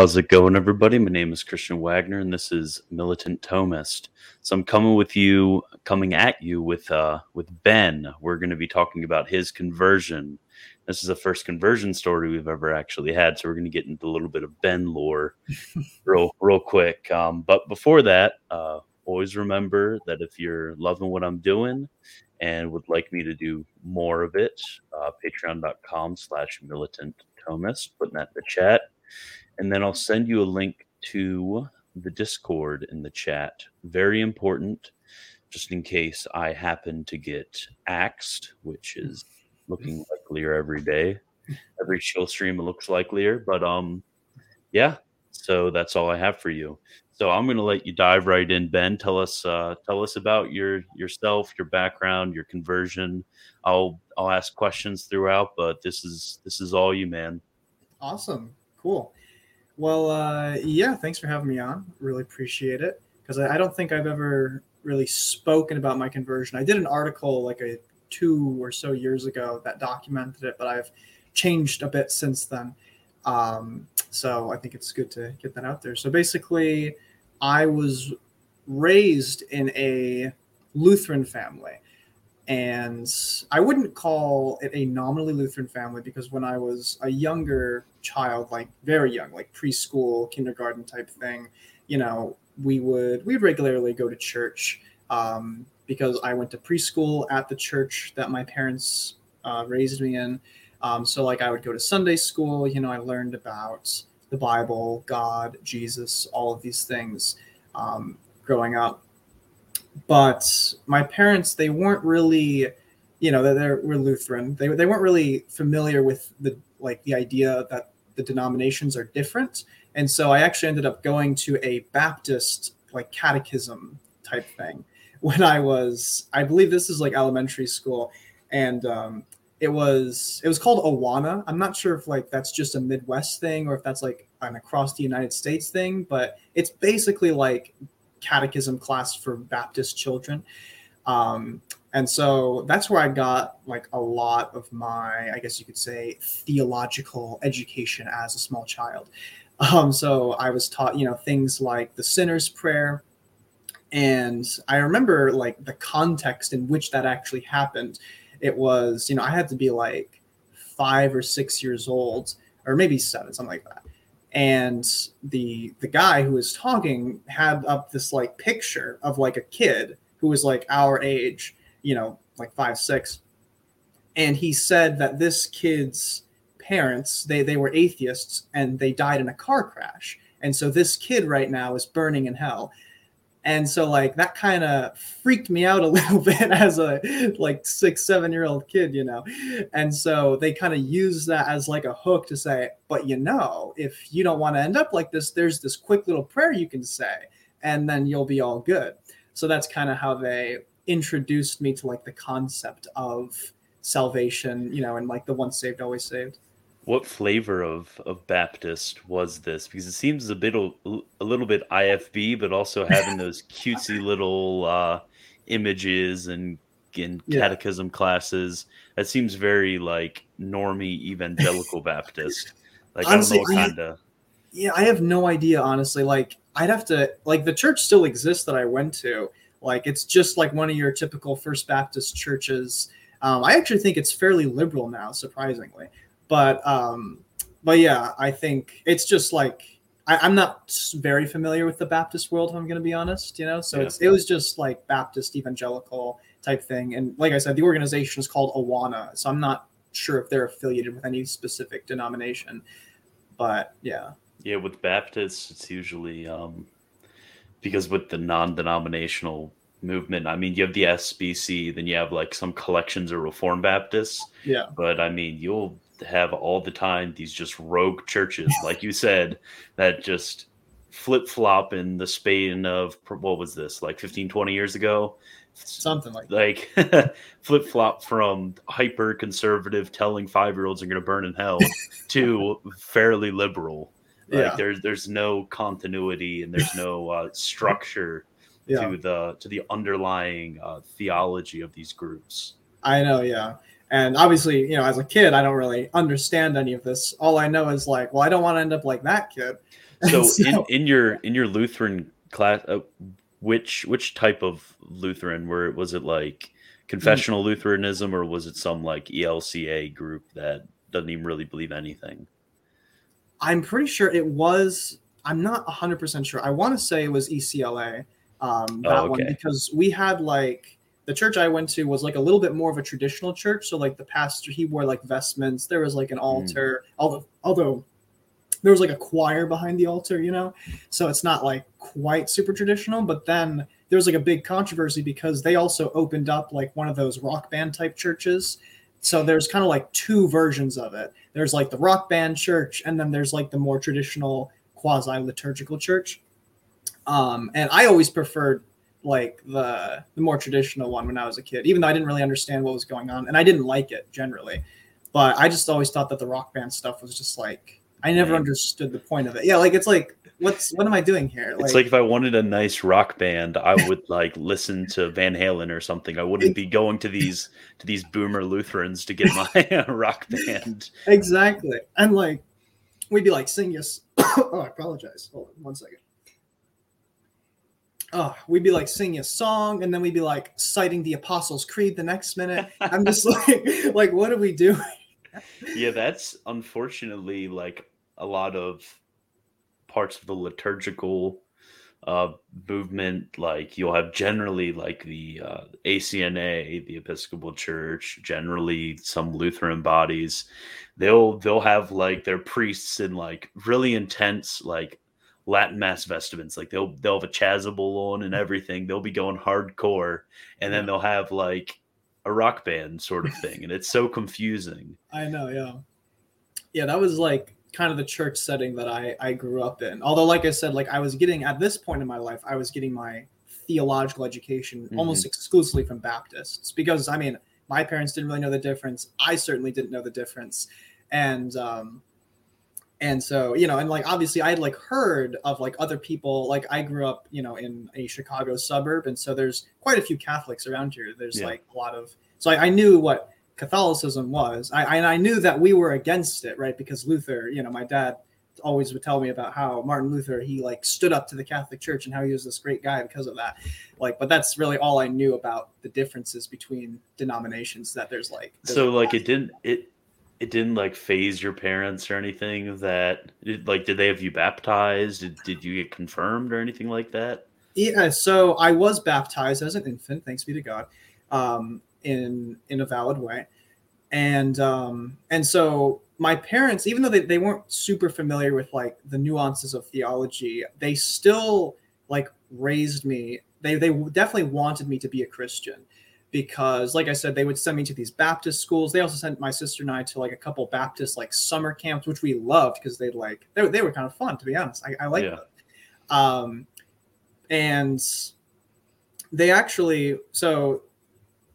How's it going, everybody? My name is Christian Wagner, and this is Militant Thomist. So I'm coming with you, coming at you with uh, with Ben. We're going to be talking about his conversion. This is the first conversion story we've ever actually had, so we're going to get into a little bit of Ben lore, real real quick. Um, but before that, uh, always remember that if you're loving what I'm doing and would like me to do more of it, uh, patreon.com slash militant thomist, putting that in the chat. And then I'll send you a link to the Discord in the chat. Very important, just in case I happen to get axed, which is looking likelier every day. Every chill stream looks likelier. But um yeah, so that's all I have for you. So I'm going to let you dive right in, Ben. Tell us, uh, tell us about your yourself, your background, your conversion. I'll I'll ask questions throughout, but this is this is all you, man. Awesome, cool. Well, uh, yeah, thanks for having me on. Really appreciate it because I, I don't think I've ever really spoken about my conversion. I did an article like a two or so years ago that documented it, but I've changed a bit since then. Um, so I think it's good to get that out there. So basically, I was raised in a Lutheran family. And I wouldn't call it a nominally Lutheran family because when I was a younger child, like very young, like preschool, kindergarten type thing, you know, we would we would regularly go to church um, because I went to preschool at the church that my parents uh, raised me in. Um, so like I would go to Sunday school. You know, I learned about the Bible, God, Jesus, all of these things um, growing up. But my parents, they weren't really, you know, they were Lutheran. They, they weren't really familiar with the like the idea that the denominations are different. And so I actually ended up going to a Baptist like catechism type thing when I was, I believe this is like elementary school. And um, it was it was called Awana. I'm not sure if like that's just a Midwest thing or if that's like an across the United States thing, but it's basically like catechism class for Baptist children. Um, and so that's where I got like a lot of my, I guess you could say, theological education as a small child. Um, so I was taught, you know, things like the sinner's prayer. And I remember like the context in which that actually happened it was you know i had to be like five or six years old or maybe seven something like that and the the guy who was talking had up this like picture of like a kid who was like our age you know like five six. And he said that this kid's parents they they were atheists and they died in a car crash. And so this kid right now is burning in hell. And so like that kind of freaked me out a little bit as a like six seven year old kid you know? And so they kind of use that as like a hook to say but you know if you don't want to end up like this there's this quick little prayer you can say and then you'll be all good. So that's kind of how they introduced me to like the concept of salvation you know and like the once saved always saved what flavor of of Baptist was this? Because it seems a bit a little bit IFB, but also having those cutesy little uh, images and in yeah. catechism classes. That seems very like normie evangelical Baptist. Like honestly, I don't know what kind of. Yeah, I have no idea. Honestly, like I'd have to like the church still exists that I went to. Like it's just like one of your typical First Baptist churches. Um, I actually think it's fairly liberal now, surprisingly. But um, but yeah, I think it's just like I, am not very familiar with the Baptist world. If I'm going to be honest, you know, so yeah. it's it was just like Baptist evangelical type thing, and like I said, the organization is called Awana, so I'm not sure if they're affiliated with any specific denomination, but yeah. Yeah, with Baptists, it's usually um, because with the non-denominational movement. I mean, you have the SBC, then you have like some collections of Reformed Baptists. Yeah. But I mean, you'll have all the time these just rogue churches, like you said, that just flip flop in the span of what was this, like 15, 20 years ago? Something like like flip flop from hyper conservative telling five year olds are going to burn in hell to fairly liberal. Like yeah. there's there's no continuity and there's no uh, structure yeah. to the to the underlying uh, theology of these groups. I know, yeah. And obviously, you know, as a kid, I don't really understand any of this. All I know is like, well, I don't want to end up like that kid. So, so in, in your in your Lutheran class, uh, which which type of Lutheran were was it like confessional Lutheranism or was it some like ELCA group that doesn't even really believe anything? I'm pretty sure it was. I'm not 100 percent sure. I want to say it was ECLA. Um, that oh, okay. one because we had like the church I went to was like a little bit more of a traditional church. So like the pastor, he wore like vestments. There was like an hmm. altar. Mm. Although although there was like a choir behind the altar, you know. So it's not like quite super traditional. But then there was like a big controversy because they also opened up like one of those rock band type churches. So there's kind of like two versions of it. There's like the rock band church, and then there's like the more traditional quasi liturgical church. Um, and I always preferred like the the more traditional one when I was a kid, even though I didn't really understand what was going on, and I didn't like it generally. But I just always thought that the rock band stuff was just like I never understood the point of it. Yeah, like it's like what's what am I doing here? Like, it's like if I wanted a nice rock band, I would like listen to Van Halen or something. I wouldn't be going to these to these boomer Lutherans to get my uh, rock band. Exactly, and like we'd be like sing yes. oh, I apologize. Hold on one second oh, we'd be like singing a song and then we'd be like citing the Apostles' Creed the next minute. I'm just like, like, what are we doing? yeah, that's unfortunately like a lot of parts of the liturgical uh, movement. Like you'll have generally like the uh, ACNA, the Episcopal Church, generally some Lutheran bodies. They'll they'll have like their priests in like really intense like Latin mass vestments. Like they'll they'll have a chasuble on and everything. They'll be going hardcore, and then they'll have like a rock band sort of thing, and it's so confusing. I know, yeah, yeah. That was like kind of the church setting that I I grew up in. Although, like I said, like I was getting at this point in my life, I was getting my theological education mm-hmm. almost exclusively from Baptists because I mean my parents didn't really know the difference. I certainly didn't know the difference, and um, and so you know and like obviously i had like heard of like other people like i grew up you know in a chicago suburb and so there's quite a few catholics around here there's yeah. like a lot of so I, I, knew what catholicism was. I, I i knew that we were against it right? Because luther you know my dad always would tell me about how martin luther he like stood up to the catholic church and how he was this great guy because of that. Like but that's really all i knew about the differences between denominations that there's like there's so like it didn't it it didn't like phase your parents or anything that like did they have you baptized? Did, did you get confirmed or anything like that? Yeah so i was baptized as an infant thanks be to god. Um, in in a valid way. And um and so my parents even though they, they weren't super familiar with like the nuances of theology they still like raised me. They they definitely wanted me to be a christian because like i said they would send me to these baptist schools. They also sent my sister and i to like a couple baptist like summer camps which we loved because they like they, they were kind of fun to be honest. I, I like yeah. them. Um and they actually so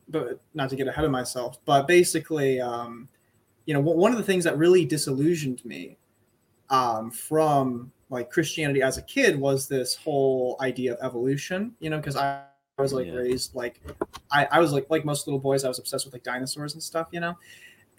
but not to get ahead of myself but basically um you know one of the things that really disillusioned me um from like christianity as a kid was this whole idea of evolution you know because i was like yeah. raised like I, I was like like most little boys, I was obsessed with like dinosaurs and stuff, you know.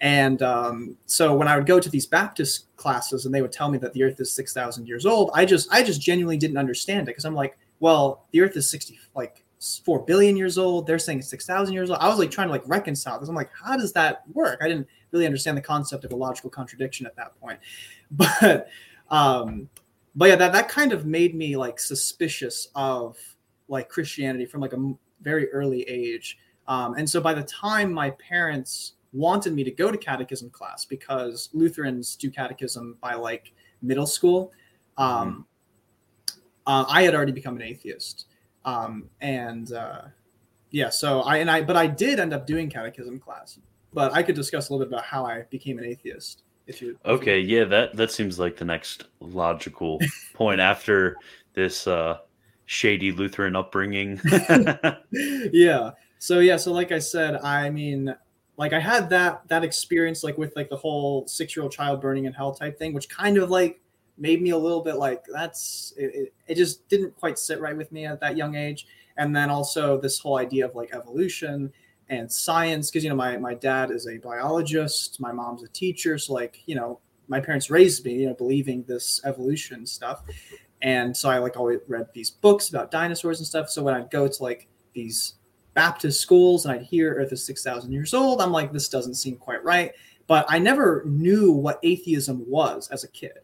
And um, so when I would go to these Baptist classes and they would tell me that the Earth is six thousand years old, I just I just genuinely didn't understand it because I'm like, well, the Earth is sixty like four billion years old. They're saying six thousand years old. I was like trying to like reconcile this. I'm like, how does that work? I didn't really understand the concept of a logical contradiction at that point. But um, but yeah, that that kind of made me like suspicious of like Christianity from like a very early age. Um, and so by the time my parents wanted me to go to catechism class because Lutherans do catechism by like middle school, um, mm-hmm. uh, I had already become an atheist. Um, and uh, yeah, so I and I, but I did end up doing catechism class. But I could discuss a little bit about how I became an atheist. If you if okay, you... yeah, that that seems like the next logical point after this uh, shady Lutheran upbringing. yeah. So yeah, so like I said, I mean, like I had that that experience like with like the whole six year old child burning in hell type thing, which kind of like made me a little bit like that's it, it, just didn't quite sit right with me at that young age. And then also this whole idea of like evolution and science, because you know my my dad is a biologist, my mom's a teacher, so like you know my parents raised me, you know, believing this evolution stuff. And so I like always read these books about dinosaurs and stuff. So when I'd go to like these Baptist schools and I'd hear Earth is 6,000 years old, I'm like, this doesn't seem quite right. But I never knew what atheism was as a kid.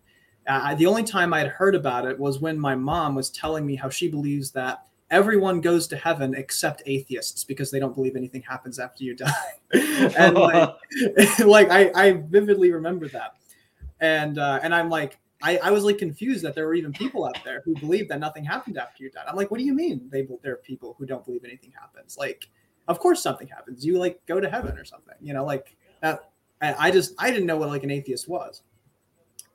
Uh, the only time I'd heard about it was when my mom was telling me how she believes that everyone goes to heaven except atheists because they don't believe anything happens after you die. and like, like I, I vividly remember that. And uh, and I'm like, I, I was like confused that there were even people out there who believed that nothing happened after you died. I'm like, what do you mean? They there are people who don't believe anything happens. Like, of course something happens. You like go to heaven or something. You know, like that. I, I just I didn't know what like an atheist was,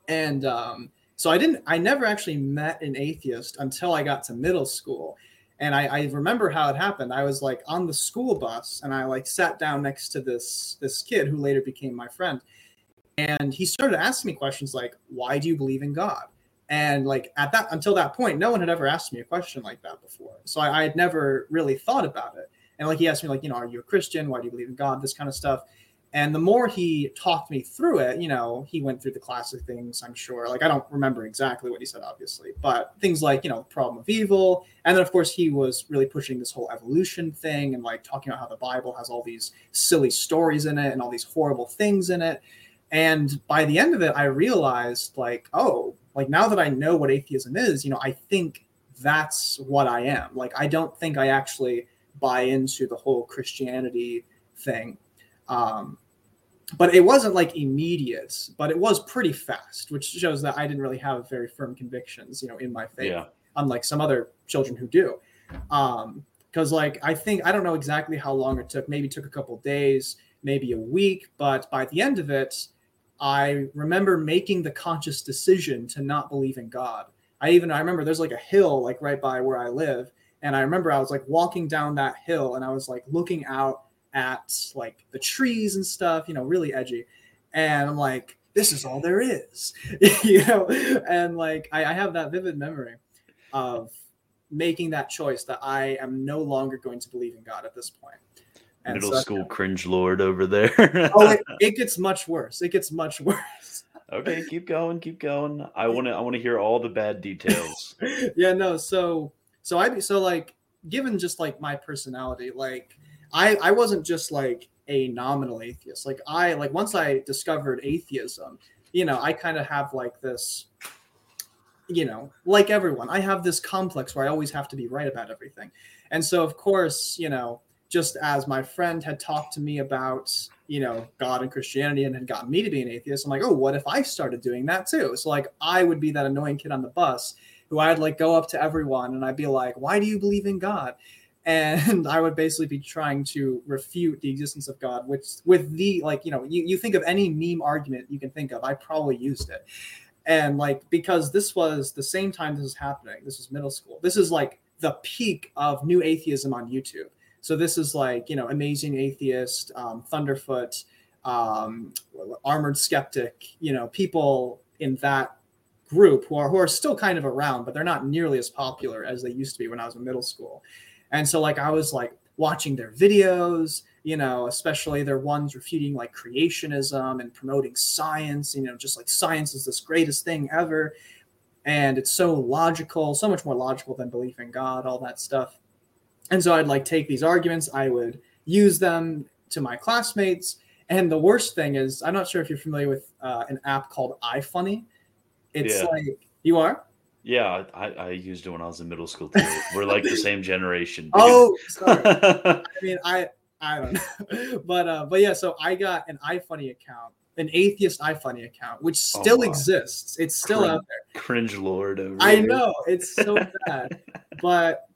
and um, so I didn't. I never actually met an atheist until I got to middle school, and I, I remember how it happened. I was like on the school bus, and I like sat down next to this this kid who later became my friend. And he started asking me questions like why do you believe in god? And like at that until that point no one had ever asked me a question like that before. So I, I, had never really thought about it. And like he asked me like you know are you a christian? Why do you believe in god? This kind of stuff and the more he talked me through it you know he went through the classic things i'm sure like i don't remember exactly what he said obviously but things like you know problem of evil and then of course he was really pushing this whole evolution thing and like talking about how the bible has all these silly stories in it and all these horrible things in it and by the end of it, I realized like, oh, like now that I know what atheism is, you know, I think that's what I am. Like, I don't think I actually buy into the whole Christianity thing. Um, but it wasn't like immediate, but it was pretty fast, which shows that I didn't really have very firm convictions, you know, in my faith, yeah. unlike some other children who do. Um, because like I think I don't know exactly how long it took. Maybe it took a couple days, maybe a week, but by the end of it, I remember making the conscious decision to not believe in God. I even I remember there's like a hill like right by where I live, and I remember I was like walking down that hill and I was like looking out at like the trees and stuff, you know, really edgy, and I'm like, this is all there is, you know, and like I, I have that vivid memory of making that choice that I am no longer going to believe in God at this point. And middle so, school cringe lord over there. oh, it, it, gets much worse. It gets much worse. okay, keep going, keep going. I want to. I want to hear all the bad details. yeah, no. So, so I so like given just like my personality, like I I wasn't just like a nominal atheist. Like I like once I discovered atheism, you know, I kind of have like this you know, like everyone, I have this complex where I always have to be right about everything. And so, of course, you know, just as my friend had talked to me about you know god and christianity and had gotten me to be an atheist i'm like oh what if i started doing that too so like i would be that annoying kid on the bus who i'd like go up to everyone and i'd be like why do you believe in god and i would basically be trying to refute the existence of god which with the like you know you, you think of any meme argument you can think of i probably used it and like because this was the same time this was happening this was middle school this is like the peak of new atheism on youtube so this is like you know amazing atheist, um, Thunderfoot, um, armored skeptic. You know people in that group who are who are still kind of around, but they're not nearly as popular as they used to be when I was in middle school. And so like I was like watching their videos, you know, especially their ones refuting like creationism and promoting science, you know, just like science is this greatest thing ever. And it's so logical, so much more logical than belief in God, all that stuff. And so I'd like take these arguments, I would use them to my classmates. And the worst thing is, I'm not sure if you're familiar with uh, an app called iFunny. It's yeah. like you are. Yeah, I, I used it when I was in middle school too. We're like the same generation. oh, sorry. I mean, I I don't know, but uh, but yeah. So I got an iFunny account, an atheist iFunny account, which oh, still oh, wow. exists. It's still out there. Cringe lord. Over I know it's so bad, but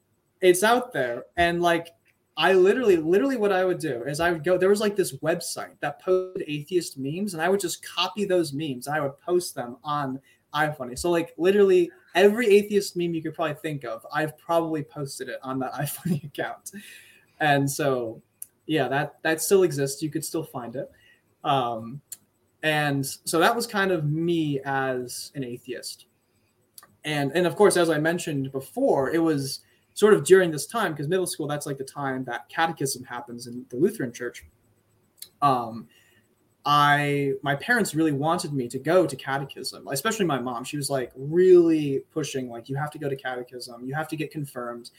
it's out there and like I literally, literally, what I would do is I would go. There was like this website that posted atheist memes, and I would just copy those memes. and I would post them on iFunny. So like literally every atheist meme you could probably think of, I've probably posted it on that iFunny account. And so, yeah, that that still exists. You could still find it. Um, and so that was kind of me as an atheist. And and of course, as I mentioned before, it was sort of during this time, because middle school, that's like the time that catechism happens in the Lutheran church. Um, I my parents really wanted me to go to catechism, especially my mom. She was like really pushing, like you have to go to catechism, you have to get confirmed.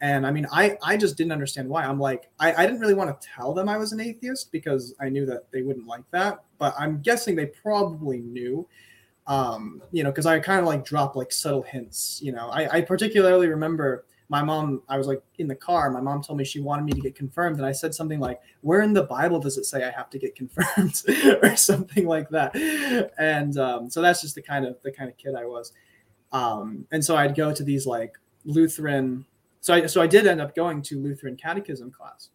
And I mean, I I just didn't understand why. I'm like, I, I didn't really want to tell them I was an atheist because I knew that they wouldn't like that. But I'm guessing they probably knew. Um, you know, because I kind of like dropped like subtle hints. You know, I, I particularly remember my mom, I was like in the car, my mom told me she wanted me to get confirmed. And I said something like, Where in the Bible does it say I have to get confirmed? or something like that. And um, so that's just the kind of the kind of kid I was. Um, and so I'd go to these like Lutheran. So I so I did end up going to Lutheran catechism class.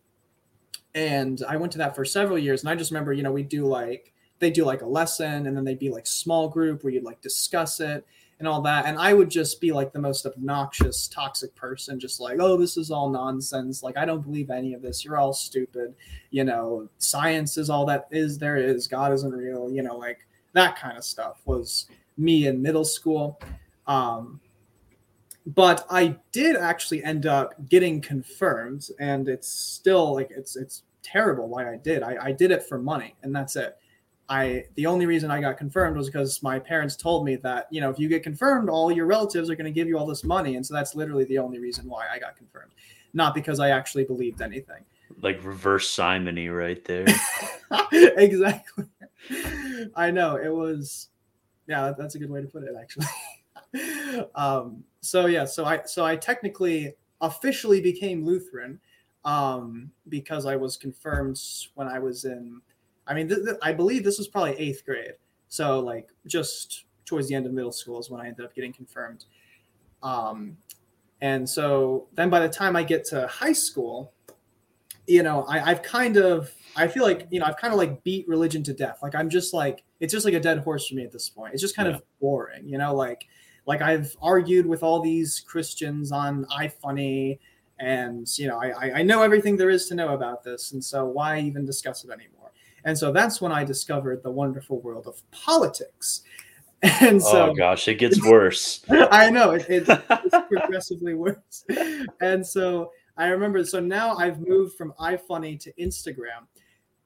And I went to that for several years. And I just remember, you know, we do like they do like a lesson and then they'd be like small group where you'd like discuss it and all that. And I would just be like the most obnoxious, toxic person, just like, oh, this is all nonsense. Like, I don't believe any of this. You're all stupid. You know, science is all that is there is. God isn't real. You know, like that kind of stuff was me in middle school. Um, but I did actually end up getting confirmed, and it's still like it's it's terrible why I did. I, I did it for money, and that's it. I the only reason I got confirmed was because my parents told me that you know if you get confirmed, all your relatives are going to give you all this money, and so that's literally the only reason why I got confirmed, not because I actually believed anything. Like reverse simony, right there. exactly. I know it was. Yeah, that's a good way to put it, actually. um, so yeah, so I so I technically officially became Lutheran um, because I was confirmed when I was in I mean, th- th- I believe this was probably eighth grade. So like just towards the end of middle school is when I ended up getting confirmed. Um, and so then by the time I get to high school, you know, I, I've kind of I feel like you know I've kind of like beat religion to death. Like I'm just like it's just like a dead horse for me at this point. It's just kind yeah. of boring, you know. Like like I've argued with all these Christians on iFunny, and you know I I know everything there is to know about this, and so why even discuss it anymore? And so that's when I discovered the wonderful world of politics. And so, oh gosh, it gets worse. I know it, it, it's progressively worse. And so I remember, so now I've moved from iFunny to Instagram.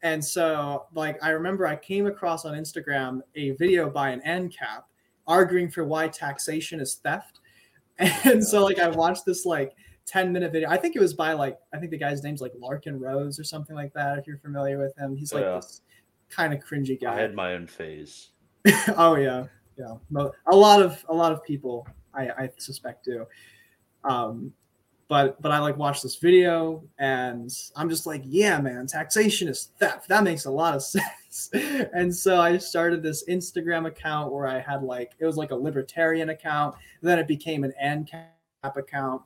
And so, like, I remember I came across on Instagram a video by an ANCAP arguing for why taxation is theft. And so, like, I watched this, like, 10 minute video. I think it was by like I think the guy's name's like Larken Rose or something like that. If you're familiar with him, he's like yeah. this kind of cringy guy. I had my own phase. oh yeah, yeah. A lot of a lot of people I, I suspect do. Um, but but I like watched this video and I'm just like, yeah, man, taxation is theft. That makes a lot of sense. and so I started this Instagram account where I had like it was like a libertarian account. Then it became an ANCAP account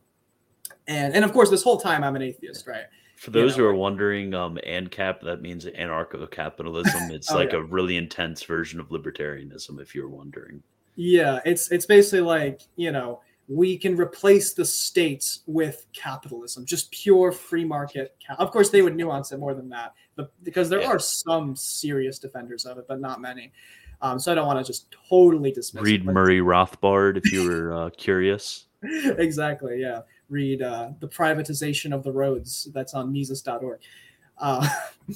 and and of course this whole time i'm an atheist right? For those you know, who are wondering um ancap that means anarcho-capitalism. It's oh, like yeah. a really intense version of libertarianism if you're wondering. Yeah it's it's basically like you know we can replace the states with capitalism just pure free market cap- of course they would nuance it more than that but because there yeah. are some serious defenders of it but not many. Um, so i don't want to just totally dismiss read it, murray rothbard if you were uh, curious. Exactly yeah read uh, the privatization of the roads that's on mises.org uh,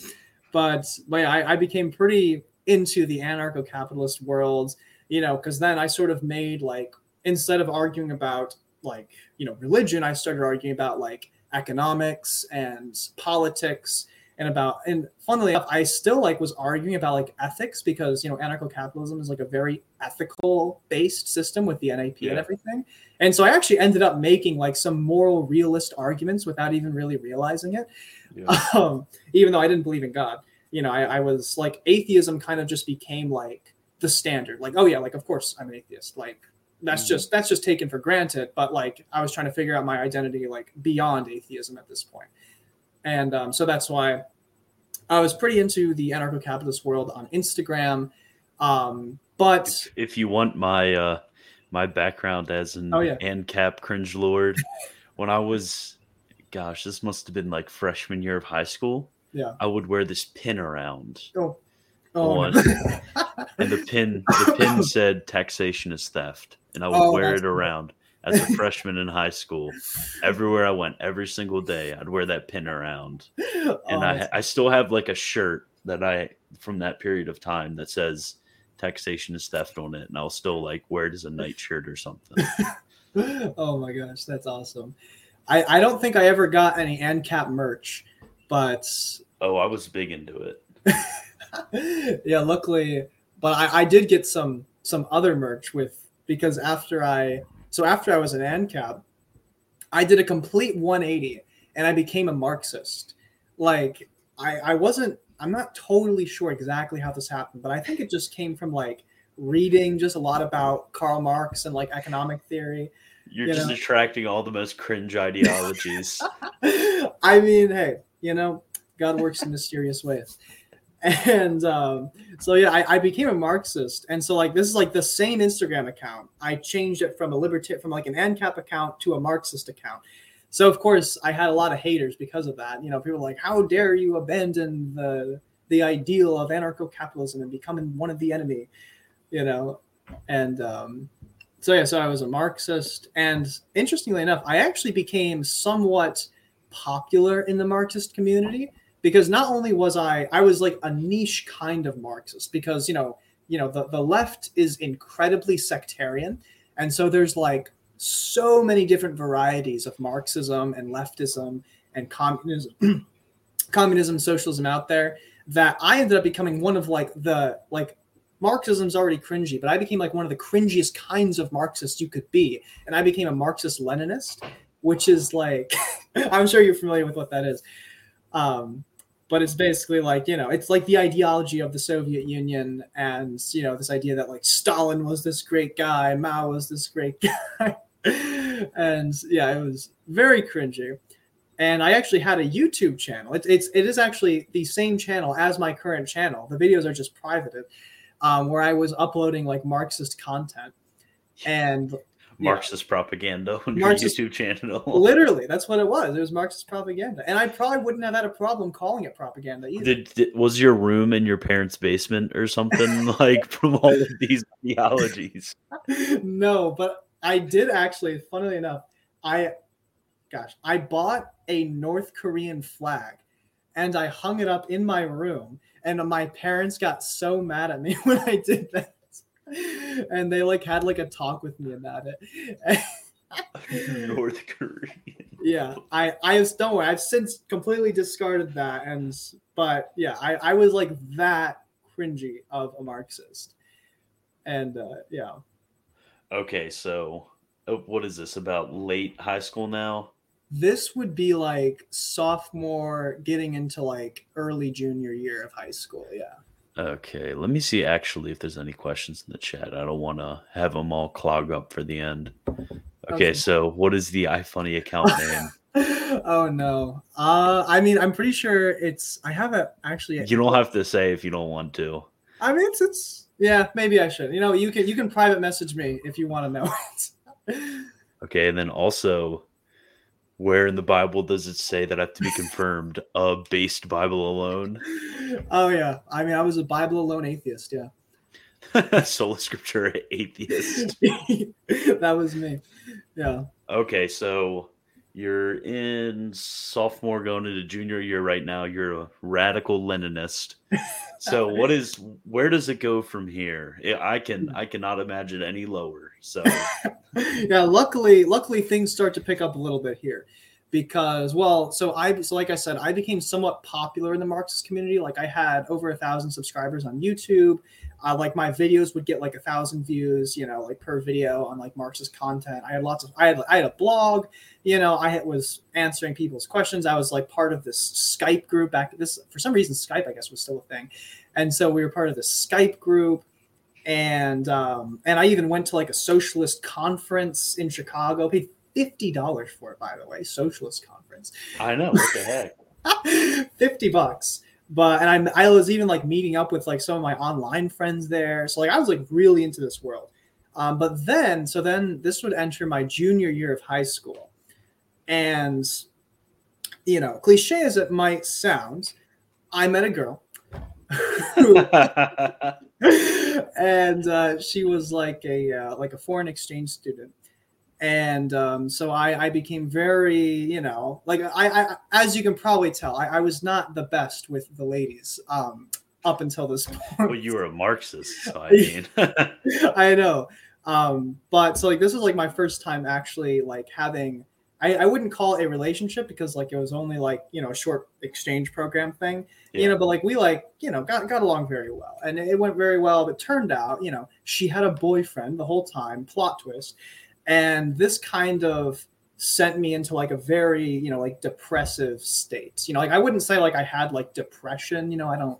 but but yeah, I, I became pretty into the anarcho-capitalist world you know because then i sort of made like instead of arguing about like you know religion i started arguing about like economics and politics and about and funnily enough i still like was arguing about like ethics because you know anarcho-capitalism is like a very ethical based system with the nap yeah. and everything and so i actually ended up making like some moral realist arguments without even really realizing it yeah. um, even though i didn't believe in god you know I, I was like atheism kind of just became like the standard like oh yeah like of course i'm an atheist like that's mm-hmm. just that's just taken for granted but like i was trying to figure out my identity like beyond atheism at this point and um, so that's why I was pretty into the anarcho-capitalist world on Instagram. Um, but if, if, you want my uh, my background as an oh, yeah. ANCAP cringe lord, when I was, gosh, this must have been like freshman year of high school. Yeah, I would wear this pin around. Oh. Oh, and the pin the pin said taxation is theft, and I would oh, wear it around as a freshman in high school. Everywhere I went, every single day, I'd wear that pin around. And oh, I, I still have like a shirt that I from that period of time that says taxation is theft on it, and I'll still like wear it as a nightshirt or something. oh my gosh, that's awesome. I, I don't think I ever got any ANCAP merch, but oh, I was big into it. yeah, luckily, but I, I did get some some other merch with because after I so after I was an ANCAP, I did a complete 180 and I became a Marxist. Like I I wasn't I'm not totally sure exactly how this happened, but I think it just came from like reading just a lot about Karl Marx and like economic theory. You're you just know? attracting all the most cringe ideologies. I mean, hey, you know, God works in mysterious ways. And um, so yeah, I, I, became a Marxist, and so like this is like the same Instagram account. I changed it from a libertarian, from like an ANCAP account to a Marxist account. So of course, I had a lot of haters because of that. You know, people like, "How dare you abandon the the ideal of anarcho-capitalism and becoming one of the enemy?" You know, and um, so yeah, so I was a Marxist, and interestingly enough, I actually became somewhat popular in the Marxist community because not only was I I was like a niche kind of Marxist because you know you know the, the left is incredibly sectarian, and so there's like so many different varieties of Marxism and leftism and communism, communism, socialism out there that I ended up becoming one of like the like Marxism's already cringy, but I became like one of the cringiest kinds of Marxists you could be. And I became a Marxist Leninist, which is like, I'm sure you're familiar with what that is. Um, but it's basically like, you know, it's like the ideology of the Soviet Union and, you know, this idea that like Stalin was this great guy, Mao was this great guy. and yeah, it was very cringy. And I actually had a YouTube channel. It, it's it is actually the same channel as my current channel. The videos are just privated um, where I was uploading like Marxist content and Marxist yeah, propaganda on Marxist, your YouTube channel. literally, that's what it was. It was Marxist propaganda, and I probably wouldn't have had a problem calling it propaganda either. Did, did was your room in your parents' basement or something like from all of these ideologies? no, but I did actually. Funnily enough, I, gosh, I bought a North Korean flag, and I hung it up in my room and my parents got so mad at me when I did that. And they like had like a talk with me about it. North Korean. Yeah, I I don't worry. I've since completely discarded that, and but yeah, I I was like that cringy of a Marxist, and uh, yeah. Okay, so uh, what is this about late high school now? this would be like sophomore getting into like early junior year of high school yeah okay let me see actually if there's any questions in the chat. I don't want to have them all clog up for the end. Okay, okay. so what is the ifunny account name? Oh no. Uh i mean i'm pretty sure it's i have a actually you don't have to say if you don't want to. I mean it's it's yeah maybe i should. You know you can you can private message me if you want to know. It okay and then also where in the Bible does it say that I have to be confirmed a based Bible alone? Oh yeah, I mean I was a Bible alone atheist. Yeah, sola scriptura atheist. that was me. Yeah. Okay, so you're in sophomore going into junior year right now. You're a radical Leninist. So what is where does it go from here? I can I cannot imagine any lower. So yeah, luckily luckily things start to pick up a little bit here because well so i so like i said i became somewhat popular in the marxist community. Like i had over a thousand subscribers on youtube. Uh, like my videos would get like a thousand views you know like per video on like marxist content. I had lots of i had i had a blog you know i was answering people's questions. I was like part of this skype group back this for some reason skype i guess was still a thing. And so we were part of this skype group. And um, and I even went to like a socialist conference in Chicago. Fifty dollars for it, by the way. Socialist conference. I know what the heck. fifty bucks. But and I I was even like meeting up with like some of my online friends there. So like I was like really into this world. Um, but then so then this would enter my junior year of high school, and you know, cliche as it might sound, I met a girl. and uh, she was like a uh, like a foreign exchange student and um, so I, I became very you know like I, I as you can probably tell I, I was not the best with the ladies um, up until this point. Well, you were a Marxist, so I mean, I know. Um, but so like this was like my first time actually like having I, I wouldn't call it a relationship because like it was only like you know a short exchange program thing yeah. you know but like we like you know got, got along very well and it went very well but turned out you know she had a boyfriend the whole time plot twist and this kind of sent me into like a very you know like depressive state you know like i wouldn't say like i had like depression you know i don't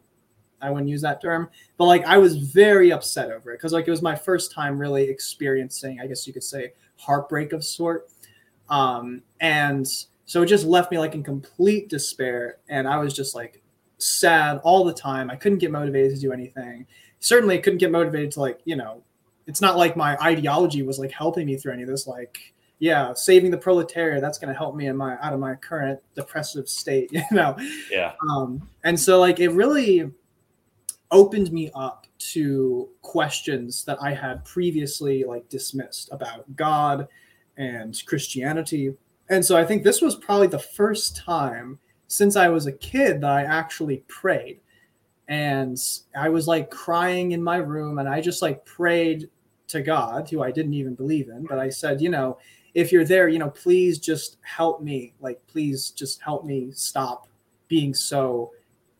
i wouldn't use that term but like i was very upset over it because like it was my first time really experiencing i guess you could say heartbreak of sort um, and so it just left me like in complete despair. And I was just like sad all the time. I couldn't get motivated to do anything. Certainly I couldn't get motivated to like, you know, it's not like my ideology was like helping me through any of this. Like, yeah, saving the proletariat, that's going to help me in my, out of my current depressive state, you know? Yeah. Um, and so like, it really opened me up to questions that I had previously like dismissed about God, and Christianity. And so I think this was probably the first time since I was a kid that I actually prayed. And I was like crying in my room and I just like prayed to God, who I didn't even believe in. But I said, you know, if you're there, you know, please just help me. Like, please just help me stop being so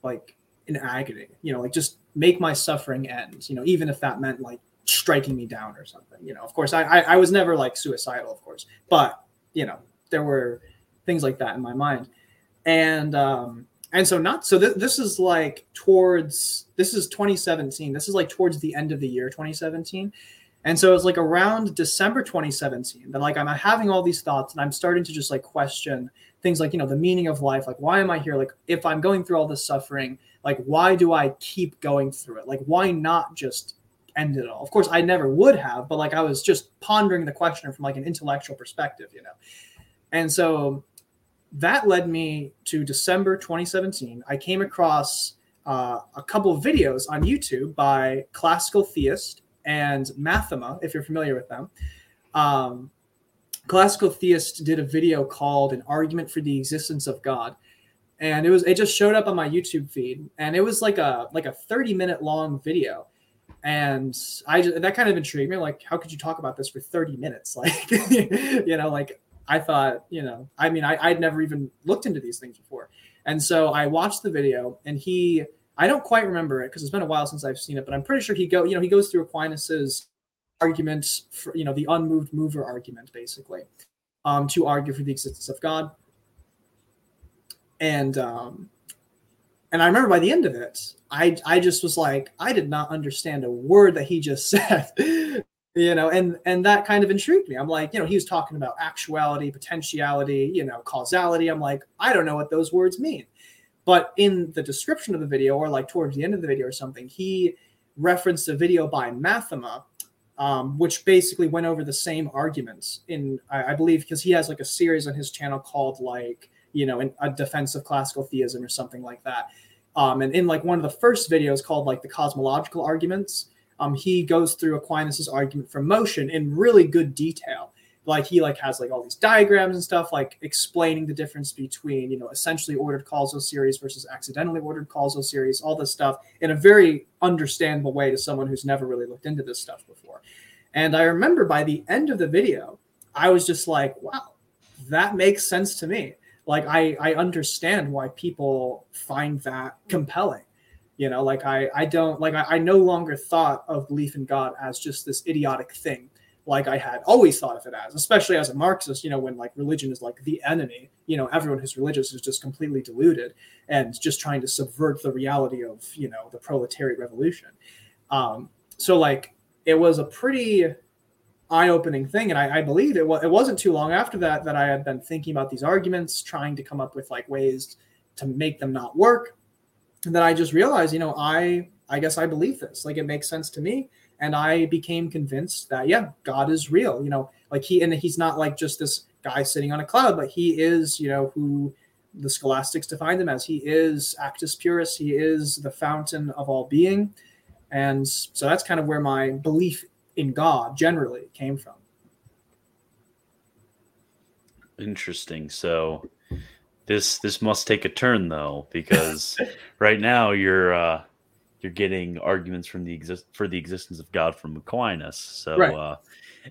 like in agony, you know, like just make my suffering end, you know, even if that meant like striking me down or something. You know, of course, I, I, I was never like suicidal, of course, but you know, there were things like that in my mind, and um, and so not so th- this is like towards this is 2017. This is like towards the end of the year 2017. And so it's like around December 2017 that like I'm having all these thoughts and I'm starting to just like question things like, you know, the meaning of life. Like, why am I here? Like, if I'm going through all this suffering, like, why do I keep going through it? Like, why not just end it all. Of course, I never would have, but like I was just pondering the question from like an intellectual perspective, you know. And so that led me to December 2017. I came across uh, a couple videos on YouTube by Classical Theist and Mathoma, if you're familiar with them. Um, Classical Theist did a video called "An Argument for the Existence of God," and it was it just showed up on my YouTube feed, and it was like a like a 30 minute long video and I just, that kind of intrigued me. Like, how could you talk about this for 30 minutes? Like, you know, like I thought, you know, I mean, I, I'd never even looked into these things before. And so I watched the video and he, I don't quite remember it because it's been a while since I've seen it, but I'm pretty sure he go, you know, he goes through Aquinas's argument for, you know, the unmoved mover argument, basically, um, to argue for the existence of God. And um, and I remember by the end of it, I I just was like, I did not understand a word that he just said. you know, and and that kind of intrigued me. I'm like, you know, he was talking about actuality, potentiality, you know, causality. I'm like, I don't know what those words mean. But in the description of the video, or like towards the end of the video or something, he referenced a video by Mathoma, um, which basically went over the same arguments in, I, I believe, because he has like a series on his channel called like you know, in a defense of classical theism or something like that. Um, and in like one of the first videos called like the cosmological arguments, um, he goes through Aquinas's argument for motion in really good detail. Like he like has like all these diagrams and stuff, like explaining the difference between you know essentially ordered causal series versus accidentally ordered causal series, all this stuff in a very understandable way to someone who's never really looked into this stuff before. And I remember by the end of the video, I was just like, wow, that makes sense to me like I I understand why people find that compelling. You know, like I I don't like I, I no longer thought of belief in God as just this idiotic thing like I had always thought of it as, especially as a Marxist, you know, when like religion is like the enemy, you know, everyone who's religious is just completely deluded and just trying to subvert the reality of, you know, the proletariat revolution. Um, so like it was a pretty eye-opening thing and I, I believe it, was, it wasn't too long after that that i had been thinking about these arguments trying to come up with like ways to make them not work. And then i just realized you know i i guess i believe this. Like it makes sense to me and i became convinced that yeah god is real you know like he and he's not like just this guy sitting on a cloud but he is you know who the scholastics defined him as he is actus purus he is the fountain of all being and so that's kind of where my belief in God generally came from. Interesting. So this this must take a turn though, because right now you're uh, you're getting arguments from the exist for the existence of God from Aquinas. So right. uh,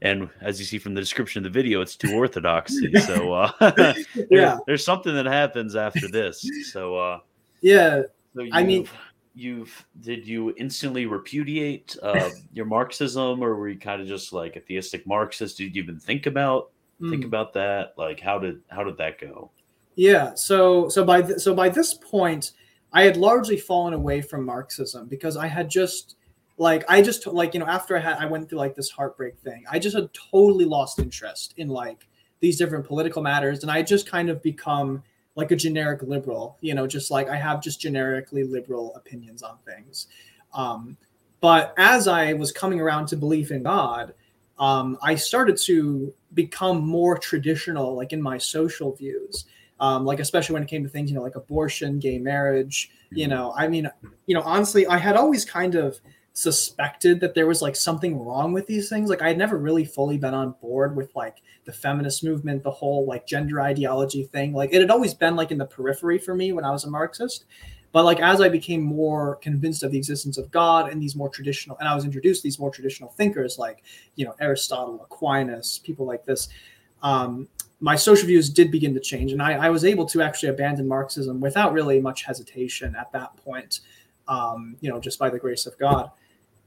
and as you see from the description of the video, it's too orthodoxy. so uh, there, yeah, there's something that happens after this. So uh, yeah, so I mean, you've did you instantly repudiate uh, your Marxism, or were you kind of just like a theistic Marxist? Did you even think about mm. think about that? Like, how did how did that go? Yeah, so so by th- so by this point, I had largely fallen away from Marxism because I had just like I just like you know after I had I went through like this heartbreak thing, I just had totally lost interest in like these different political matters, and I just kind of become like a generic liberal, you know, just like I have just generically liberal opinions on things. Um, but as I was coming around to belief in God, um, I started to become more traditional, like in my social views um, like especially when it came to things you know like abortion gay marriage you mm-hmm. know i mean you know honestly i had always kind of suspected that there was like something wrong with these things. Like i had never really fully been on board with like the feminist movement the whole like gender ideology thing. Like it had always been like in the periphery for me when i was a marxist. But like as i became more convinced of the existence of god and these more traditional and i was introduced to these more traditional thinkers like you know aristotle aquinas people like this um, my social views did begin to change, and I, I, was able to actually abandon Marxism without really much hesitation at that point. Um, you know, just by the grace of God,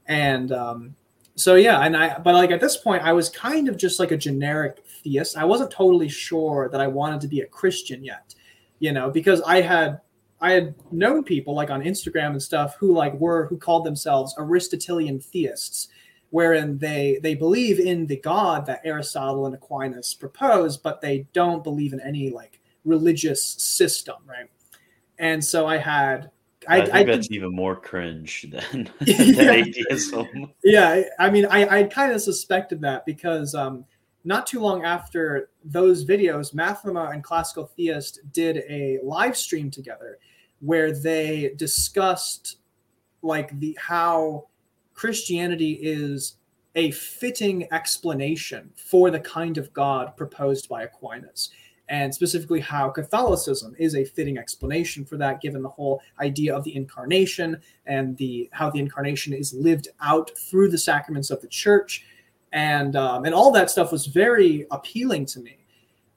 and um, so yeah, and I but like at this point, I was kind of just like a generic theist. I wasn't totally sure that I wanted to be a Christian yet, you know, because I had I had known people like on Instagram and stuff who like were who called themselves Aristotelian theists wherein they they believe in the God that Aristotle and Aquinas proposed, but they don't believe in any like religious system, right? And so I had I, I think I, that's even more cringe than, than yeah. atheism. Yeah, I mean, I, I kind of suspected that because um, not too long after those videos, Mathoma and Classical Theist did a live stream together where they discussed like the how Christianity is a fitting explanation for the kind of God proposed by Aquinas, and specifically how Catholicism is a fitting explanation for that, given the whole idea of the incarnation and the how the incarnation is lived out through the sacraments of the Church, and um, and all that stuff was very appealing to me.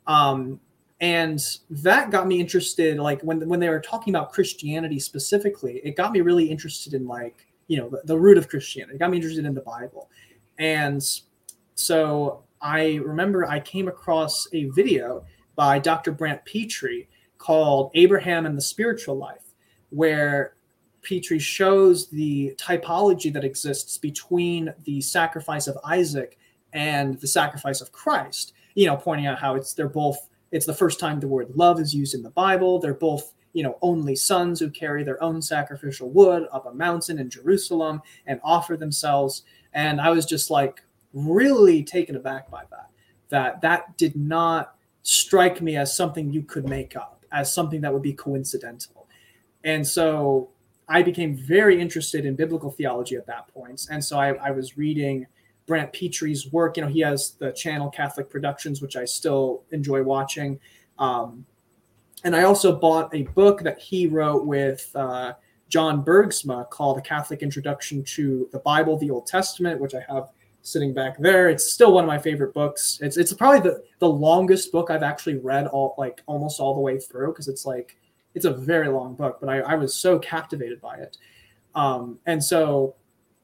Um, and that got me interested like when when they were talking about christianity specifically it got me really interested in like you know the, the root of Christianity. It got me interested in the Bible, and so I remember I came across a video by Dr. Brant Pitre called Abraham and the Spiritual Life, where Pitre shows the typology that exists between the sacrifice of Isaac and the sacrifice of Christ. You know, pointing out how it's they're both it's the first time the word love is used in the Bible. They're both you know, only sons who carry their own sacrificial wood up a mountain in Jerusalem and offer themselves. And I was just like really taken aback by that. That that did not strike me as something you could make up, as something that would be coincidental. And so I became very interested in biblical theology at that point. And so I, I was reading Brant Pitre's work. You know, he has the channel Catholic Productions, which I still enjoy watching. Um, and I also bought a book that he wrote with uh, John Bergsma called A Catholic Introduction to the Bible, the Old Testament, which I have sitting back there. It's still one of my favorite books. It's it's probably the, the longest book I've actually read all like almost all the way through because it's like it's a very long book, but I, I was so captivated by it. Um, and so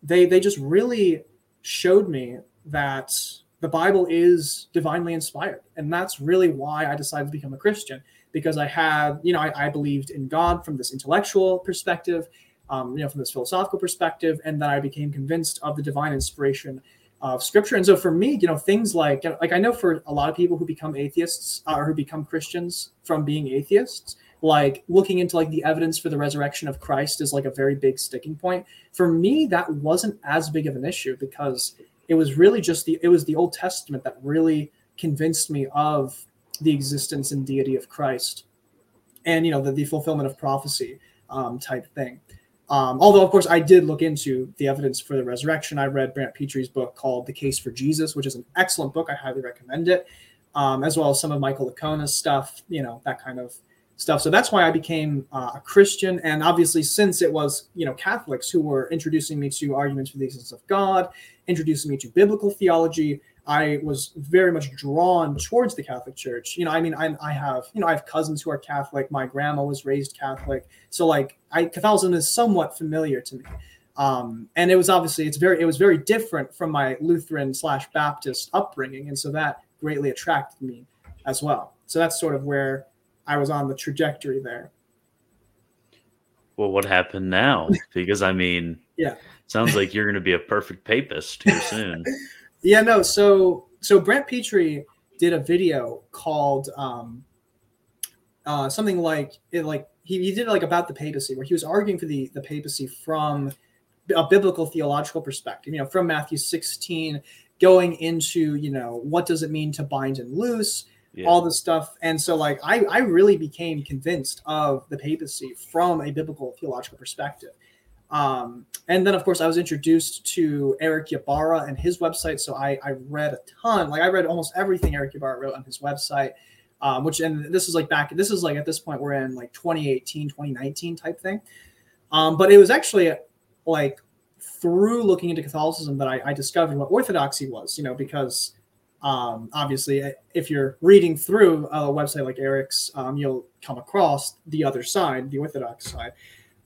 they they just really showed me that the Bible is divinely inspired. And that's really why I decided to become a Christian because I had, you know, I, I believed in God from this intellectual perspective, um, you know, from this philosophical perspective, and then I became convinced of the divine inspiration of Scripture. And so for me, you know, things like, like I know for a lot of people who become atheists uh, or who become Christians from being atheists, like looking into like the evidence for the resurrection of Christ is like a very big sticking point. For me, that wasn't as big of an issue because it was really just the it was the Old Testament that really convinced me of the existence and deity of Christ, and you know the, the fulfillment of prophecy um, type thing. Um, although, of course, I did look into the evidence for the resurrection. I read Brant Pitre's book called "The Case for Jesus," which is an excellent book. I highly recommend it. um, as well as some of Michael Licona's stuff, you know, that kind of stuff. So that's why I became uh, a Christian. And obviously, since it was, you know, Catholics who were introducing me to arguments for the existence of God, introducing me to biblical theology, I was very much drawn towards the Catholic Church. You know, I mean, I, I have, you know, I have cousins who are Catholic. My grandma was raised Catholic, so like, I Catholicism is somewhat familiar to me. Um, and it was obviously it's very it was very different from my Lutheran slash Baptist upbringing, and so that greatly attracted me as well. So that's sort of where I was on the trajectory there. Well, what happened now? Because I mean, yeah, sounds like you're going to be a perfect papist here soon. yeah, no. So so Brant Pitre did a video called um, uh, something like it like he, he did like about the papacy where he was arguing for the the papacy from a biblical theological perspective, you know, from Matthew 16 going into, you know, what does it mean to bind and loose, yeah. all this stuff. And so like I, I really became convinced of the papacy from a biblical theological perspective. Um, and then of course I was introduced to Eric Ybarra and his website. So I, I read a ton, like I read almost everything Eric Ybarra wrote on his website. Um, which and this is like back this is like at this point we're in like 2018 2019 type thing um, but it was actually like through looking into Catholicism that I, I discovered what Orthodoxy was, you know, because um, obviously if you're reading through a website like Eric's, um, you'll come across the other side, the Orthodox side.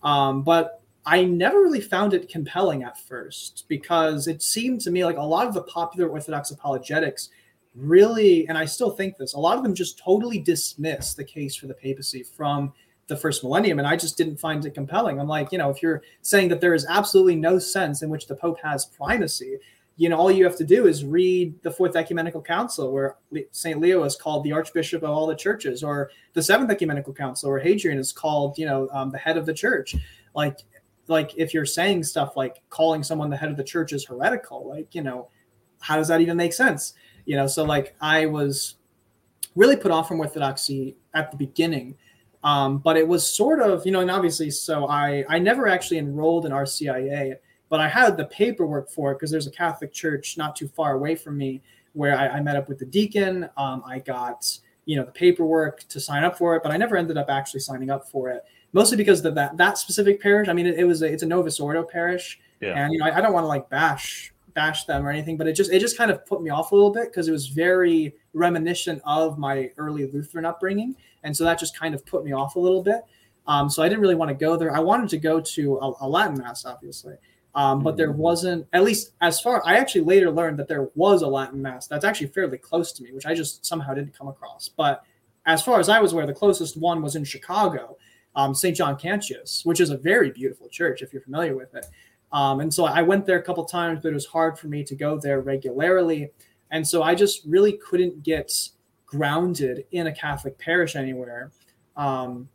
Um, but I never really found it compelling at first because it seemed to me like a lot of the popular Orthodox apologetics really, and I still think this, a lot of them just totally dismiss the case for the papacy from the first millennium and i just didn't find it compelling. I'm like you know if you're saying that there is absolutely no sense in which the pope has primacy you know all you have to do is read the fourth ecumenical council where st leo is called the archbishop of all the churches or the seventh ecumenical council where hadrian is called you know um, the head of the church. Like like if you're saying stuff like calling someone the head of the church is heretical like you know how does that even make sense you know so like i was really put off from orthodoxy at the beginning um, but it was sort of, you know, and obviously, so I I never actually enrolled in RCIA, but I had the paperwork for it because there's a Catholic church not too far away from me where I, I met up with the deacon. Um, I got you know the paperwork to sign up for it, but I never ended up actually signing up for it. Mostly because the, that that specific parish. I mean, it, it was a, it's a Novus Ordo parish, yeah. and you know I, I don't want to like bash bash them or anything, but it just it just kind of put me off a little bit because it was very reminiscent of my early Lutheran upbringing and so that just kind of put me off a little bit. Um, so I didn't really want to go there. I wanted to go to a, a Latin mass, obviously, um, but there mm. wasn't. At least as far I actually later learned that there was a Latin mass that's actually fairly close to me, which I just somehow didn't come across. But as far as I was aware, the closest one was in Chicago, um, St. John Cantius, which is a very beautiful church if you're familiar with it. Um, and so I went there a couple times, but it was hard for me to go there regularly. And so I just really couldn't get grounded in a Catholic parish anywhere. Um,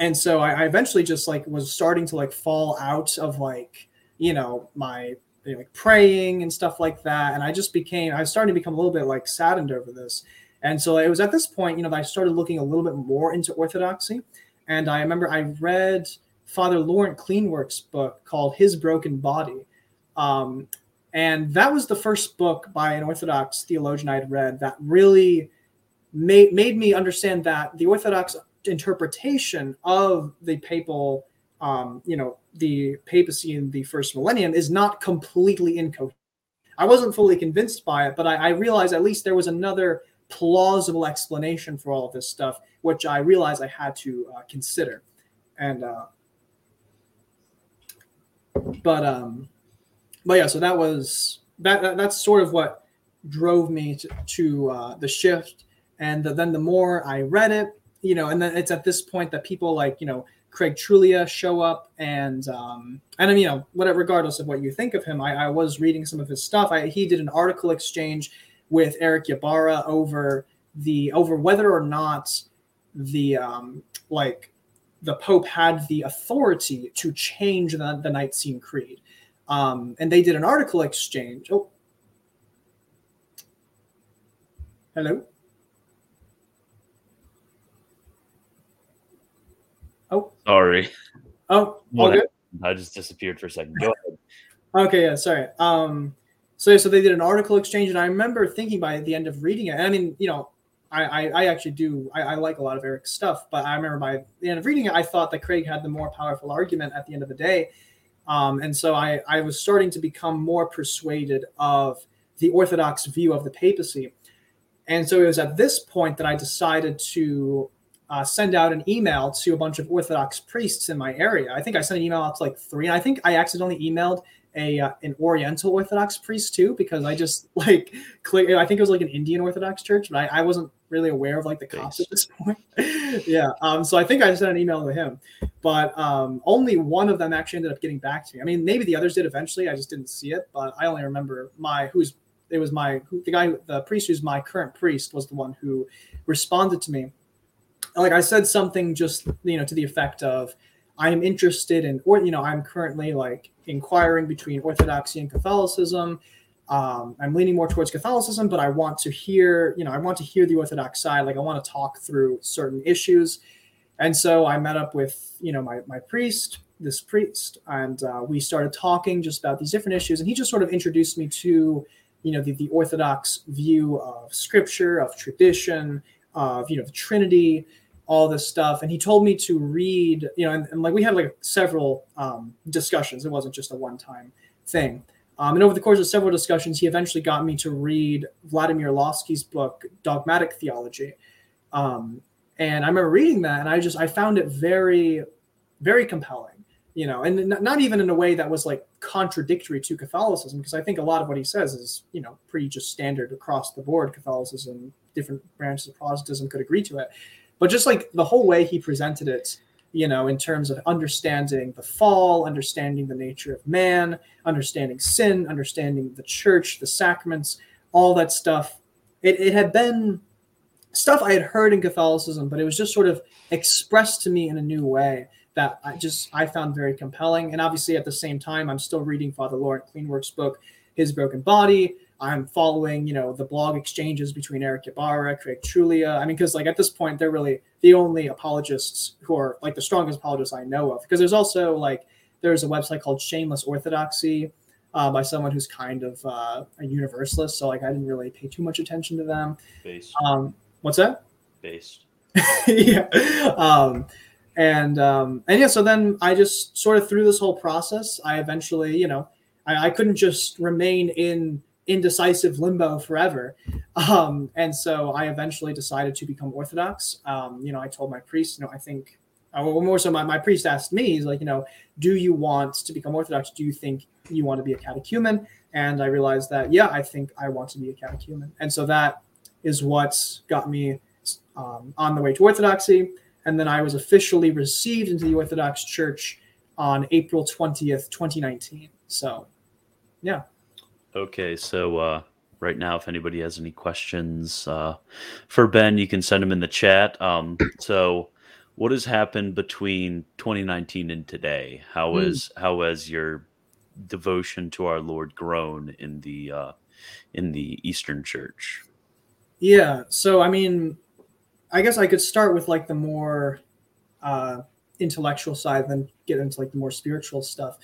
and so I, I, eventually just like was starting to like fall out of like you know my you know, like praying and stuff like that and i just became i was starting to become a little bit like saddened over this and so it was at this point you know that i started looking a little bit more into orthodoxy and i remember i read father laurent Cleenewerck's book called his broken body um, and that was the first book by an orthodox theologian i'd read that really made made me understand that the Orthodox interpretation of the papal, um, you know, the papacy in the first millennium is not completely incoherent. I wasn't fully convinced by it, but I, I realized at least there was another plausible explanation for all of this stuff, which I realized I had to uh, consider. And uh, but um, but yeah, so that was that, that that's sort of what drove me to, to uh, the shift and the, then the more I read it, you know, and then it's at this point that people like, you know, Craig Truglia show up and um and I mean, you know, whatever regardless of what you think of him, I, I was reading some of his stuff. I, he did an article exchange with Eric Ybarra over the over whether or not the um like the Pope had the authority to change the, the Nicene Creed. Um, and they did an article exchange. Oh, hello. Oh, sorry. Oh, all good. I just disappeared for a second. Go ahead. okay, yeah, sorry. Um, so so they did an article exchange, and I remember thinking by the end of reading it. I mean, you know, I I, I actually do I, I, like a lot of Eric's stuff, but I remember by the end of reading it, I thought that Craig had the more powerful argument at the end of the day, um, and so I I was starting to become more persuaded of the Orthodox view of the papacy, and so it was at this point that I decided to. Uh, send out an email to a bunch of Orthodox priests in my area. I think I sent an email out to like three. And I think I accidentally emailed a uh, an Oriental Orthodox priest too, because I just like clear. I think it was like an Indian Orthodox church, but I, I wasn't really aware of like the Copts at this point. yeah, um, so I think I sent an email to him, but um, only one of them actually ended up getting back to me. I mean, maybe the others did eventually. I just didn't see it, but I only remember my who's it was my who, the guy the priest who's my current priest was the one who responded to me. Like I said something just you know to the effect of I'm interested in, or you know, I'm currently like inquiring between Orthodoxy and Catholicism. Um, I'm leaning more towards Catholicism, but I want to hear, you know, I want to hear the Orthodox side. Like I want to talk through certain issues, and so I met up with, you know, my my priest, this priest, and uh, we started talking just about these different issues, and he just sort of introduced me to, you know, the, the Orthodox view of Scripture, of tradition, of you know the Trinity all this stuff. And he told me to read you know and, and like we had like several um, discussions. It wasn't just a one time thing um, and over the course of several discussions he eventually got me to read vladimir lossky's book dogmatic theology. Um, and i remember reading that and i just i found it very very compelling you know and not even in a way that was like contradictory to catholicism because i think a lot of what he says is you know pretty just standard across the board catholicism different branches of protestantism could agree to it. But just like the whole way he presented it you know in terms of understanding the fall understanding the nature of man understanding sin understanding the church the sacraments all that stuff. It, it had been stuff i had heard in catholicism but it was just sort of expressed to me in a new way that i just i found very compelling. And obviously at the same time i'm still reading father laurent Cleenewerck's book his broken body I'm following, you know, the blog exchanges between Eric Ybarra, Craig Truglia. I mean, because like at this point, they're really the only apologists who are like the strongest apologists I know of. Because there's also like there's a website called Shameless Orthodoxy uh, by someone who's kind of uh, a universalist. So like I didn't really pay too much attention to them. Based. Um, what's that? Based. yeah. Um, and um, and yeah, so then I just sort of through this whole process, I eventually, you know, I, I couldn't just remain in indecisive limbo forever. Um, and so I eventually decided to become Orthodox. Um, you know, I told my priest, you know, I think, uh, well, more so my, my priest asked me, he's like, you know, do you want to become Orthodox? Do you think you want to be a catechumen? And I realized that, yeah, I think I want to be a catechumen. And so that is what got me um, on the way to Orthodoxy. And then I was officially received into the Orthodox Church on April 20th, 2019. So, yeah. Okay, so uh, right now, if anybody has any questions uh, for Ben, you can send them in the chat. Um, so, what has happened between 2019 and today? How mm. is how has your devotion to our Lord grown in the uh, in the Eastern Church? Yeah, so I mean, I guess I could start with like the more uh, intellectual side, then get into like the more spiritual stuff.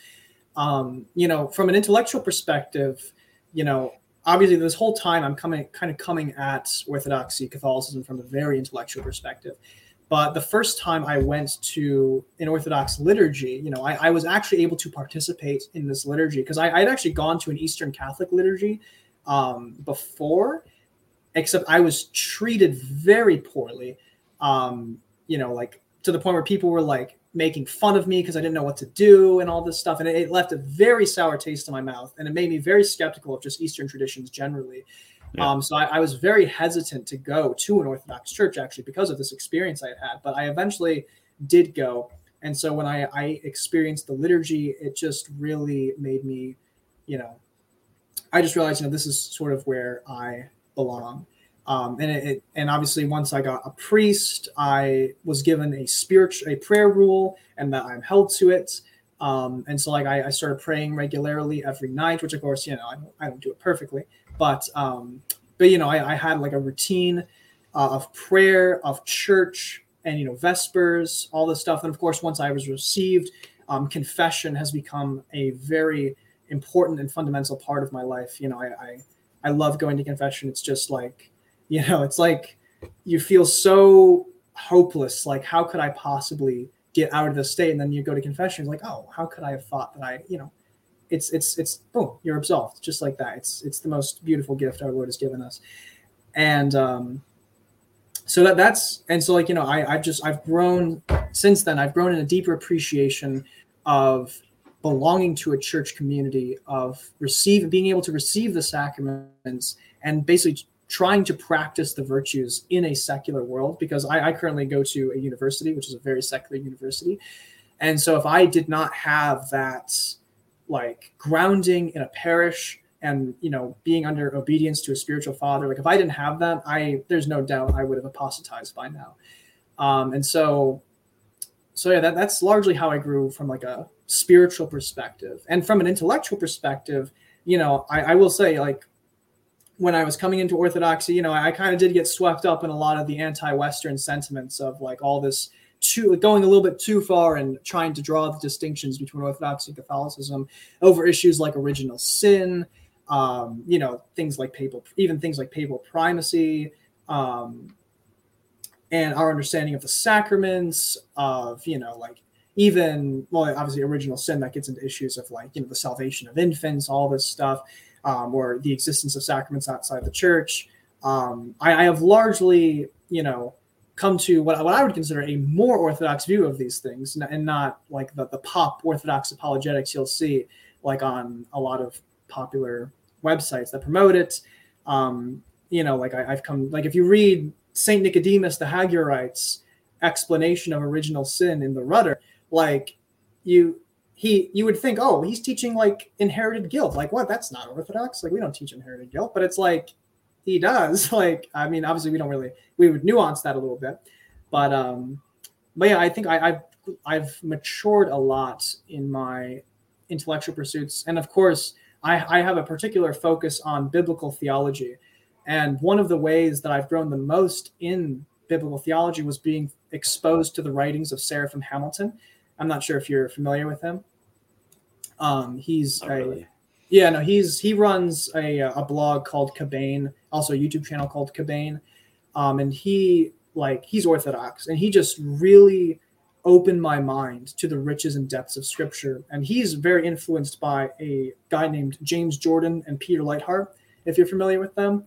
Um, you know, from an intellectual perspective you know, obviously this whole time I'm coming kind of coming at Orthodoxy Catholicism from a very intellectual perspective. But the first time I went to an Orthodox liturgy, you know, I, I was actually able to participate in this liturgy because I had actually gone to an Eastern Catholic liturgy um, before, except I was treated very poorly. Um, you know, like to the point where people were like, making fun of me because I didn't know what to do and all this stuff. And it, it, left a very sour taste in my mouth. And it made me very skeptical of just Eastern traditions generally. Yeah. Um, so I, I, was very hesitant to go to an Orthodox church actually because of this experience I had had. But I eventually did go. And so when I, I experienced the liturgy, it just really made me, you know, I just realized, you know, this is sort of where I belong. Um, and it, and obviously once I got a priest, I was given a spiritual a prayer rule, and that I'm held to it. Um, and so like I, I, started praying regularly every night, which of course you know I don't, I don't do it perfectly, but um, but you know I, I had like a routine uh, of prayer, of church, and you know vespers, all this stuff. And of course, once I was received, um, confession has become a very important and fundamental part of my life. You know, I, I, I love going to confession. It's just like, you know, it's like you feel so hopeless. Like, how could I possibly get out of this state? And then you go to confession. Like, oh, how could I have thought that I, you know, it's it's it's boom, you're absolved just like that. It's it's the most beautiful gift our Lord has given us, and um, so that that's and so like you know I I've just I've grown since then. I've grown in a deeper appreciation of belonging to a church community of receive being able to receive the sacraments and basically trying to practice the virtues in a secular world because I, I, currently go to a university which is a very secular university. And so if i did not have that like grounding in a parish and you know being under obedience to a spiritual father like if i didn't have that i there's no doubt i would have apostatized by now. Um, and so so yeah that, that's largely how i grew from like a spiritual perspective. And from an intellectual perspective you know I, I will say like when i was coming into orthodoxy you know i, I kind of did get swept up in a lot of the anti-western sentiments of like all this too going a little bit too far and trying to draw the distinctions between orthodoxy and catholicism over issues like original sin um, you know things like papal even things like papal primacy um, and our understanding of the sacraments of you know like even well obviously original sin that gets into issues of like you know the salvation of infants all this stuff um, or the existence of sacraments outside the church. Um, I, I, have largely you know come to what, what i would consider a more orthodox view of these things and not like the, the pop orthodox apologetics you'll see like on a lot of popular websites that promote it. Um, you know like I, i've come like if you read saint nicodemus the hagiorite's explanation of original sin in the rudder like you he you would think oh he's teaching like inherited guilt. Like what? That's not orthodox. Like we don't teach inherited guilt. But it's like he does. Like i mean obviously we don't really we would nuance that a little bit. But um but yeah i think I, i've i've matured a lot in my intellectual pursuits. And of course I, I have a particular focus on biblical theology. And one of the ways that i've grown the most in biblical theology was being exposed to the writings of seraphim hamilton I'm not sure if you're familiar with him. Um, he's a really. yeah, no, he's he runs a a blog called Cabane, also a YouTube channel called Cabane, um, and he like he's Orthodox, and he just really opened my mind to the riches and depths of Scripture, and he's very influenced by a guy named James Jordan and Peter Leithart. If you're familiar with them,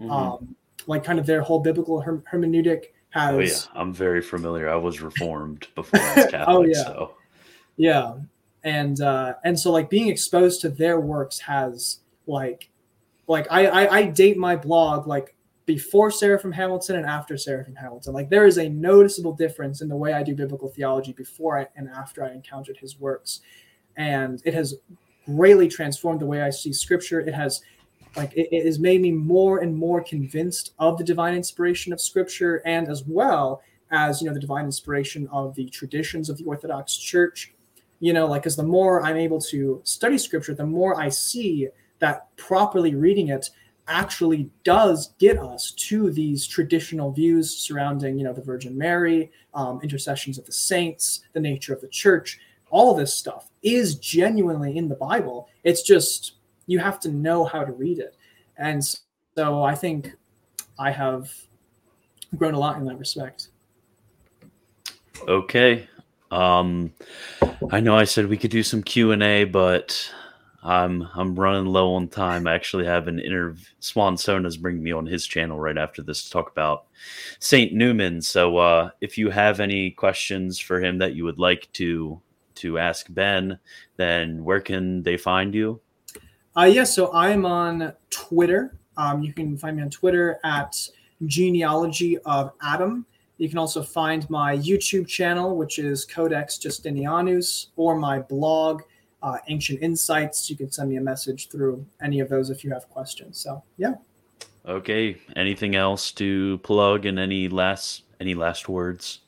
mm-hmm. um, like kind of their whole biblical her- hermeneutic has. Oh yeah, I'm very familiar. I was reformed before I was Catholic. oh yeah, so. yeah, and uh, and so like being exposed to their works has like, like I, I I date my blog like before Seraphim Hamilton and after Seraphim Hamilton. Like there is a noticeable difference in the way I do biblical theology before I, and after I encountered his works, and it has greatly transformed the way I see Scripture. It has like it, it has made me more and more convinced of the divine inspiration of scripture and as well as you know the divine inspiration of the traditions of the orthodox church. You know like as the more i'm able to study scripture the more i see that properly reading it actually does get us to these traditional views surrounding you know the virgin mary um, intercessions of the saints the nature of the church. All this stuff is genuinely in the bible. It's just you have to know how to read it. And so I think I have grown a lot in that respect. Okay. Um, I know I said we could do some Q and A, but I'm I'm running low on time. I actually have an interview. Swan Sona's bringing me on his channel right after this to talk about Saint Newman. So uh, if you have any questions for him that you would like to to ask Ben, then where can they find you? Uh, yes, yeah, so I'm on Twitter. Um, you can find me on Twitter at Genealogy of Adam. You can also find my YouTube channel, which is Codex Justinianus, or my blog, uh, Ancient Insights. You can send me a message through any of those if you have questions. So, yeah. Okay. Anything else to plug and any last any last words?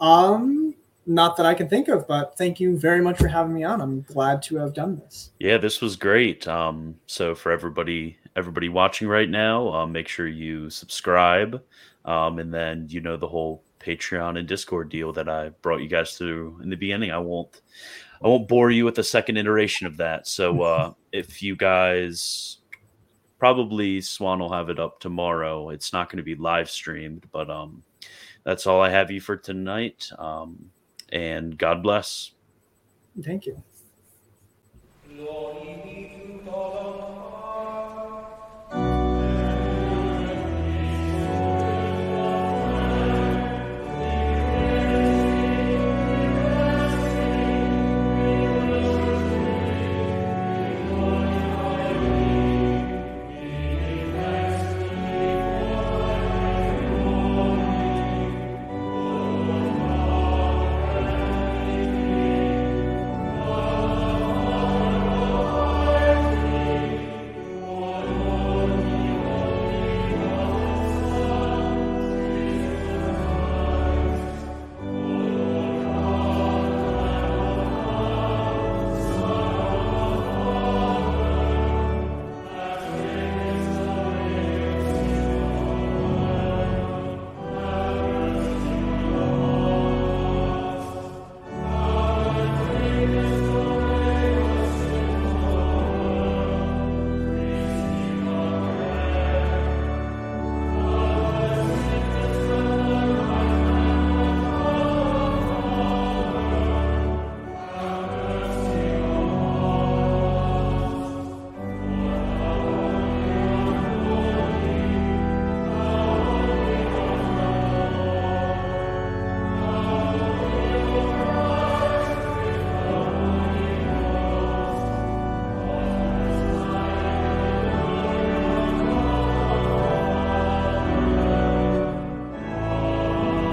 Um, not that I can think of, but thank you very much for having me on. I'm glad to have done this. Yeah, this was great. Um, so for everybody, everybody watching right now, um, make sure you subscribe, um, and then you know the whole Patreon and Discord deal that I brought you guys through in the beginning. I won't, I won't bore you with the second iteration of that. So uh, if you guys probably Swan will have it up tomorrow. It's not going to be live streamed, but um, that's all I have you for tonight. Um, and God bless. Thank you.